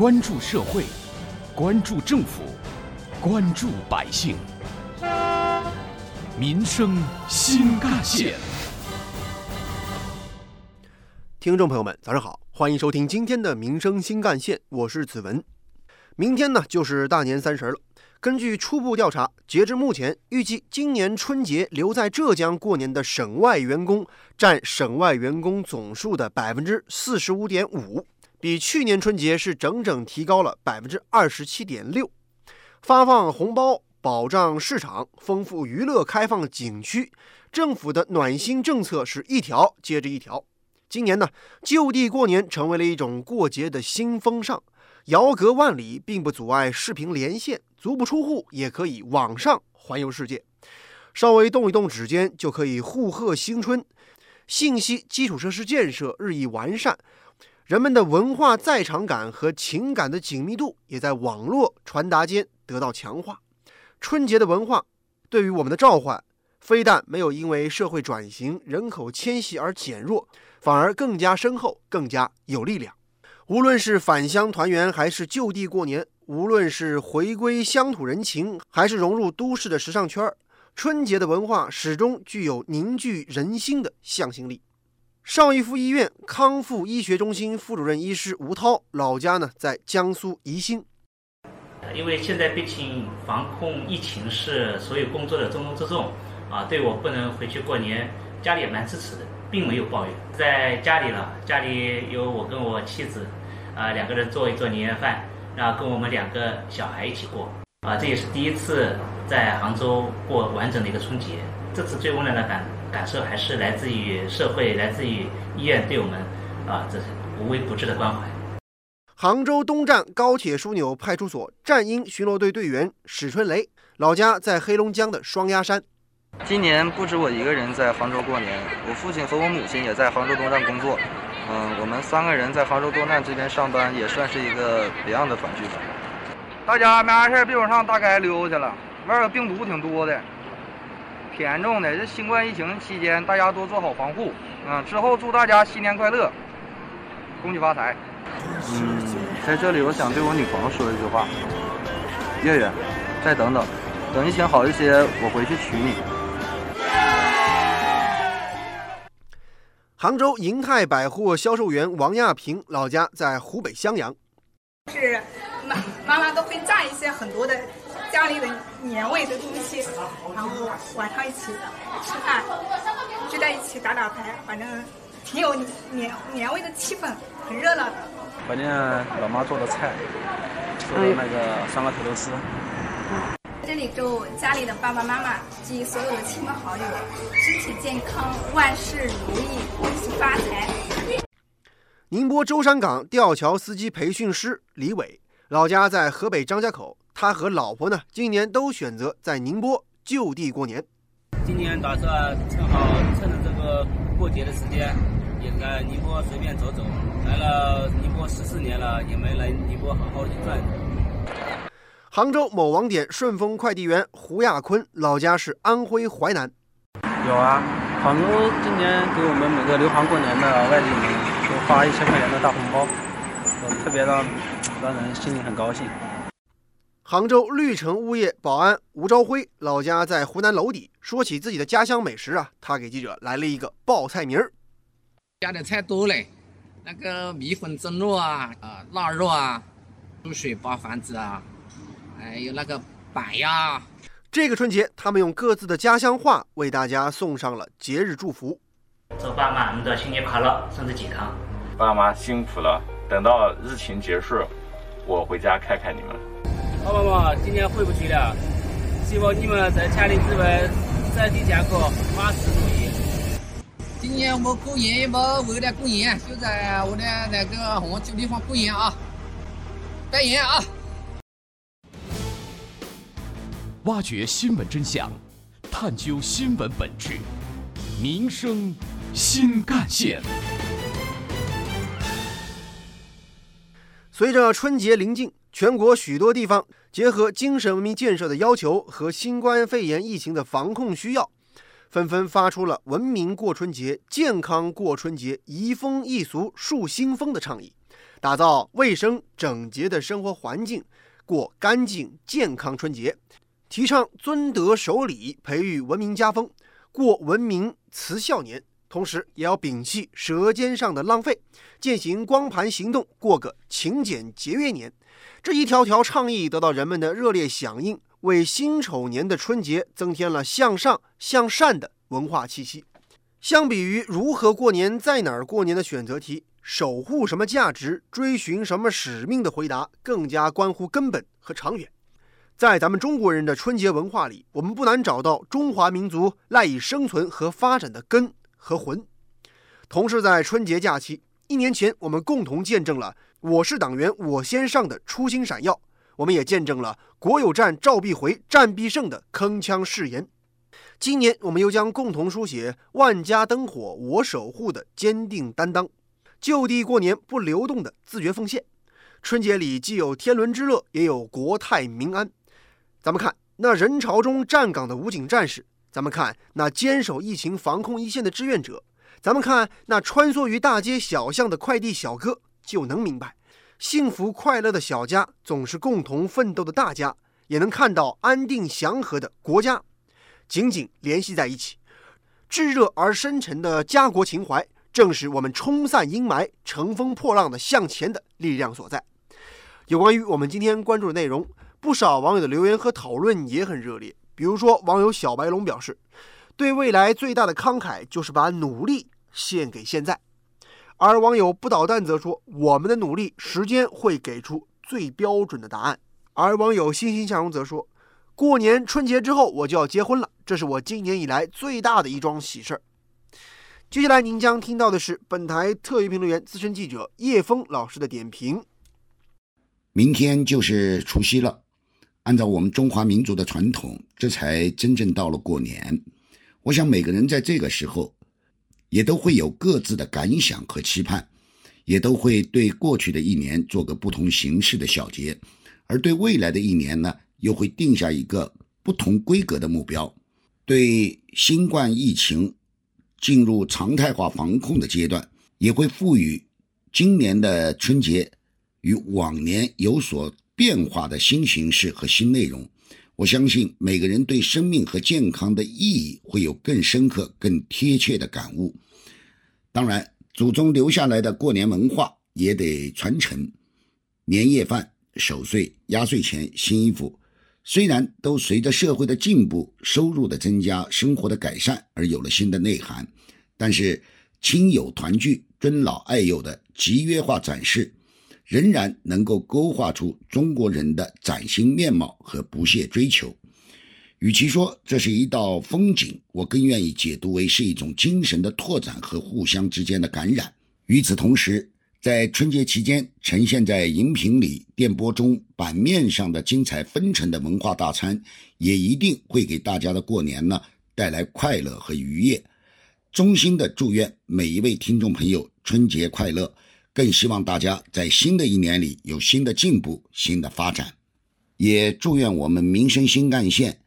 关注社会，关注政府，关注百姓，民生新干线。听众朋友们，早上好，欢迎收听今天的《民生新干线》，我是子文。明天呢，就是大年三十了。根据初步调查，截至目前，预计今年春节留在浙江过年的省外员工占省外员工总数的百分之四十五点五，比去年春节是整整提高了百分之二十七点六。发放红包、保障市场、丰富娱乐、开放景区，政府的暖心政策是一条接着一条。今年呢，就地过年成为了一种过节的新风尚。遥隔万里，并不阻碍视频连线；足不出户，也可以网上环游世界。稍微动一动指尖，就可以互贺新春。信息基础设施建设日益完善，人们的文化在场感和情感的紧密度也在网络传达间得到强化。春节的文化对于我们的召唤，非但没有因为社会转型、人口迁徙而减弱，反而更加深厚，更加有力量。无论是返乡团圆，还是就地过年；无论是回归乡土人情，还是融入都市的时尚圈儿，春节的文化始终具有凝聚人心的向心力。邵逸夫医院康复医学中心副主任医师吴涛，老家呢在江苏宜兴。因为现在毕竟防控疫情是所有工作的重中之重啊，对我不能回去过年，家里也蛮支持的，并没有抱怨。在家里了，家里有我跟我妻子。啊，两个人做一做年夜饭，然后跟我们两个小孩一起过。啊，这也是第一次在杭州过完整的一个春节。这次最温暖的感感受还是来自于社会，来自于医院对我们啊，这是无微不至的关怀。杭州东站高铁枢纽派出所战鹰巡逻队队员史春雷，老家在黑龙江的双鸭山。今年不止我一个人在杭州过年，我父亲和我母亲也在杭州东站工作。嗯，我们三个人在杭州东站这边上班，也算是一个别样的团聚吧。大家没啥事儿别往上大街溜去了，外边病毒挺多的，挺严重的。这新冠疫情期间，大家多做好防护。嗯，之后祝大家新年快乐，恭喜发财。嗯，在这里我想对我女朋友说一句话：月月，再等等，等疫情好一些，我回去娶你。杭州银泰百货销售员王亚平，老家在湖北襄阳。是妈妈妈都会炸一些很多的家里的年味的东西，然后晚上一起吃饭，聚在一起打打牌，反正挺有年年味的气氛，很热闹的。怀念老妈做的菜，做的那个酸辣土豆丝。这里祝家里的爸爸妈妈及所有的亲朋好友身体健康，万事如意，恭喜发财。宁波舟山港吊桥司机培训师李伟，老家在河北张家口，他和老婆呢，今年都选择在宁波就地过年。今年打算正好趁着这个过节的时间，也在宁波随便走走。来了宁波十四年了，也没来宁波好好去转转。杭州某网点顺丰快递员胡亚坤，老家是安徽淮南。有啊，杭州今年给我们每个留杭过年的外地人都发一千块钱的大红包，特别让让人心里很高兴。杭州绿城物业保安吴朝辉，老家在湖南娄底。说起自己的家乡美食啊，他给记者来了一个报菜名儿。家的菜多嘞，那个米粉蒸肉啊，啊腊肉啊，猪血包房子啊。还有那个板鸭！这个春节，他们用各自的家乡话为大家送上了节日祝福。祝爸妈们的新年快乐，身体健康。爸妈辛苦了，等到疫情结束，我回家看看你们。爸爸妈妈今年回不去了，希望你们在千里之外身体健康，万事如意。今年我过年也没为了过年，就在我的那个红酒地方过年啊，拜年啊！挖掘新闻真相，探究新闻本质，民生新干线。随着春节临近，全国许多地方结合精神文明建设的要求和新冠肺炎疫情的防控需要，纷纷发出了“文明过春节、健康过春节、移风易俗树新风”的倡议。打造卫生整洁的生活环境，过干净健康春节；提倡尊德守礼，培育文明家风，过文明慈孝年。同时，也要摒弃舌尖上的浪费，践行光盘行动，过个勤俭节约年。这一条条倡议得到人们的热烈响应，为辛丑年的春节增添了向上向善的文化气息。相比于如何过年、在哪儿过年的选择题，守护什么价值、追寻什么使命的回答，更加关乎根本和长远。在咱们中国人的春节文化里，我们不难找到中华民族赖以生存和发展的根和魂。同时，在春节假期，一年前我们共同见证了“我是党员我先上”的初心闪耀，我们也见证了“国有战召必回战必胜”的铿锵誓言。今年，我们又将共同书写“万家灯火我守护”的坚定担当，就地过年不流动的自觉奉献。春节里既有天伦之乐，也有国泰民安。咱们看那人潮中站岗的武警战士，咱们看那坚守疫情防控一线的志愿者，咱们看那穿梭于大街小巷的快递小哥，就能明白，幸福快乐的小家总是共同奋斗的大家，也能看到安定祥和的国家。紧紧联系在一起，炙热而深沉的家国情怀，正是我们冲散阴霾、乘风破浪的向前的力量所在。有关于我们今天关注的内容，不少网友的留言和讨论也很热烈。比如说，网友小白龙表示，对未来最大的慷慨就是把努力献给现在；而网友不捣蛋则说，我们的努力，时间会给出最标准的答案。而网友欣欣向荣则说。过年春节之后，我就要结婚了，这是我今年以来最大的一桩喜事儿。接下来您将听到的是本台特约评论员、资深记者叶峰老师的点评。明天就是除夕了，按照我们中华民族的传统，这才真正到了过年。我想每个人在这个时候，也都会有各自的感想和期盼，也都会对过去的一年做个不同形式的小结，而对未来的一年呢？又会定下一个不同规格的目标，对新冠疫情进入常态化防控的阶段，也会赋予今年的春节与往年有所变化的新形式和新内容。我相信每个人对生命和健康的意义会有更深刻、更贴切的感悟。当然，祖宗留下来的过年文化也得传承，年夜饭、守岁、压岁钱、新衣服。虽然都随着社会的进步、收入的增加、生活的改善而有了新的内涵，但是亲友团聚、尊老爱幼的集约化展示，仍然能够勾画出中国人的崭新面貌和不懈追求。与其说这是一道风景，我更愿意解读为是一种精神的拓展和互相之间的感染。与此同时，在春节期间，呈现在荧屏里、电波中、版面上的精彩纷呈的文化大餐，也一定会给大家的过年呢带来快乐和愉悦。衷心的祝愿每一位听众朋友春节快乐，更希望大家在新的一年里有新的进步、新的发展。也祝愿我们民生新干线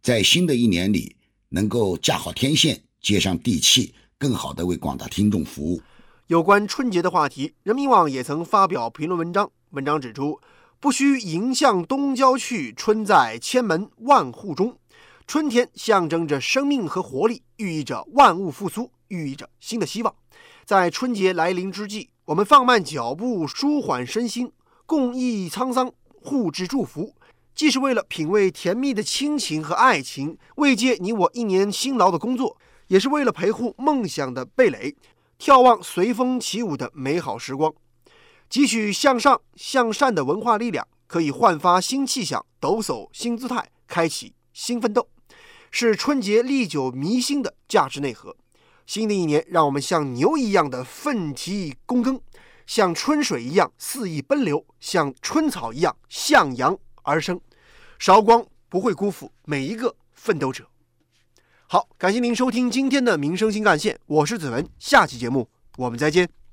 在新的一年里能够架好天线、接上地气，更好的为广大听众服务。有关春节的话题，人民网也曾发表评论文章。文章指出，不须迎向东郊去，春在千门万户中。春天象征着生命和活力，寓意着万物复苏，寓意着新的希望。在春节来临之际，我们放慢脚步，舒缓身心，共忆沧桑，互致祝福，既是为了品味甜蜜的亲情和爱情，慰藉你我一年辛劳的工作，也是为了陪护梦想的蓓蕾。眺望随风起舞的美好时光，汲取向上向善的文化力量，可以焕发新气象，抖擞新姿态，开启新奋斗，是春节历久弥新的价值内核。新的一年，让我们像牛一样的奋蹄躬耕，像春水一样肆意奔流，像春草一样向阳而生。韶光不会辜负每一个奋斗者。好，感谢您收听今天的《民生新干线》，我是子文，下期节目我们再见。